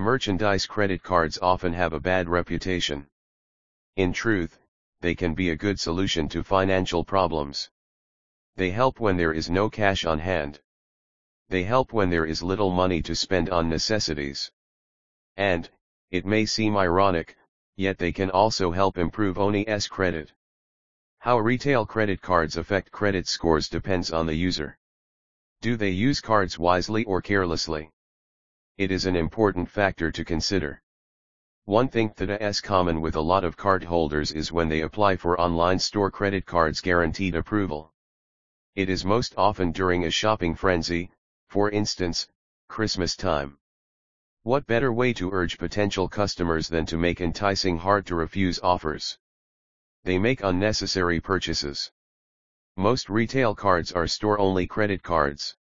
Merchandise credit cards often have a bad reputation. In truth, they can be a good solution to financial problems. They help when there is no cash on hand. They help when there is little money to spend on necessities. And, it may seem ironic, yet they can also help improve ONI's credit. How retail credit cards affect credit scores depends on the user. Do they use cards wisely or carelessly? It is an important factor to consider. One thing that is common with a lot of cardholders is when they apply for online store credit cards guaranteed approval. It is most often during a shopping frenzy, for instance, Christmas time. What better way to urge potential customers than to make enticing hard to refuse offers? They make unnecessary purchases. Most retail cards are store-only credit cards.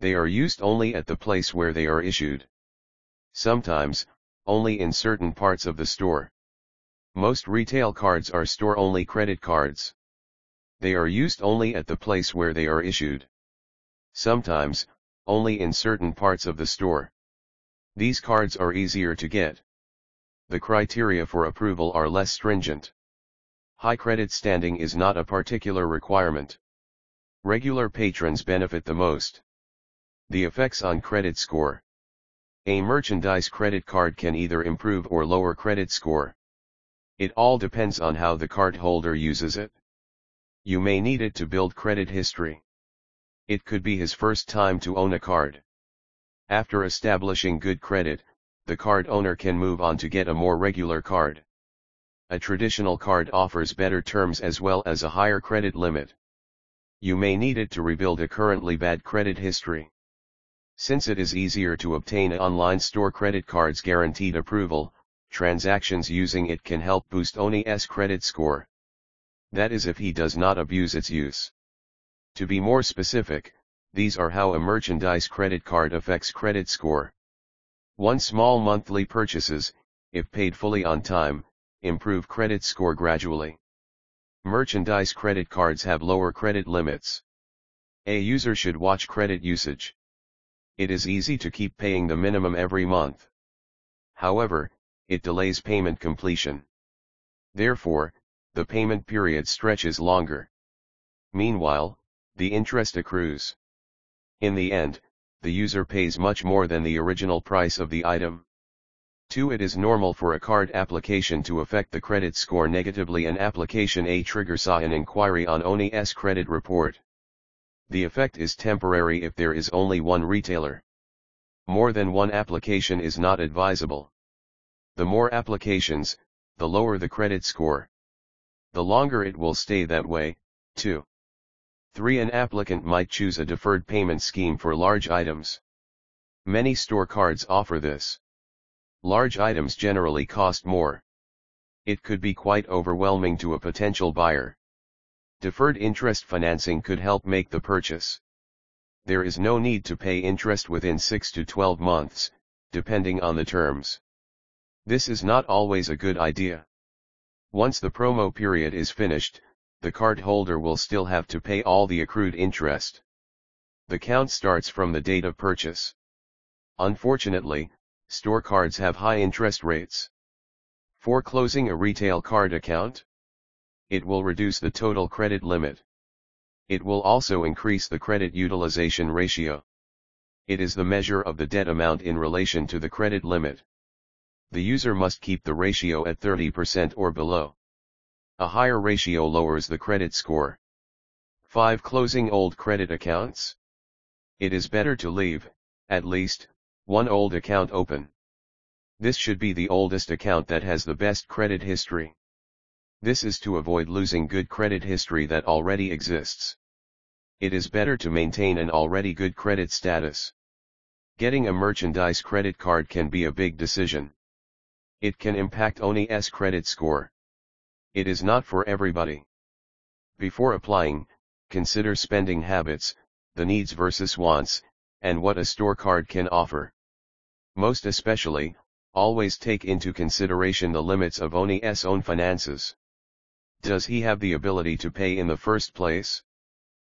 They are used only at the place where they are issued. Sometimes, only in certain parts of the store. Most retail cards are store-only credit cards. They are used only at the place where they are issued. Sometimes, only in certain parts of the store. These cards are easier to get. The criteria for approval are less stringent. High credit standing is not a particular requirement. Regular patrons benefit the most. The effects on credit score. A merchandise credit card can either improve or lower credit score. It all depends on how the card holder uses it. You may need it to build credit history. It could be his first time to own a card. After establishing good credit, the card owner can move on to get a more regular card. A traditional card offers better terms as well as a higher credit limit. You may need it to rebuild a currently bad credit history. Since it is easier to obtain online store credit cards guaranteed approval, transactions using it can help boost ONI's credit score. That is if he does not abuse its use. To be more specific, these are how a merchandise credit card affects credit score. One small monthly purchases, if paid fully on time, improve credit score gradually. Merchandise credit cards have lower credit limits. A user should watch credit usage it is easy to keep paying the minimum every month. However, it delays payment completion. Therefore, the payment period stretches longer. Meanwhile, the interest accrues. In the end, the user pays much more than the original price of the item. 2. It is normal for a card application to affect the credit score negatively. and application A trigger saw an inquiry on ONI's credit report. The effect is temporary if there is only one retailer. More than one application is not advisable. The more applications, the lower the credit score. The longer it will stay that way, too. 3. An applicant might choose a deferred payment scheme for large items. Many store cards offer this. Large items generally cost more. It could be quite overwhelming to a potential buyer. Deferred interest financing could help make the purchase. There is no need to pay interest within 6 to 12 months, depending on the terms. This is not always a good idea. Once the promo period is finished, the card holder will still have to pay all the accrued interest. The count starts from the date of purchase. Unfortunately, store cards have high interest rates. For closing a retail card account, it will reduce the total credit limit. It will also increase the credit utilization ratio. It is the measure of the debt amount in relation to the credit limit. The user must keep the ratio at 30% or below. A higher ratio lowers the credit score. 5. Closing old credit accounts. It is better to leave, at least, one old account open. This should be the oldest account that has the best credit history. This is to avoid losing good credit history that already exists. It is better to maintain an already good credit status. Getting a merchandise credit card can be a big decision. It can impact ONI's credit score. It is not for everybody. Before applying, consider spending habits, the needs versus wants, and what a store card can offer. Most especially, always take into consideration the limits of ONI's own finances. Does he have the ability to pay in the first place?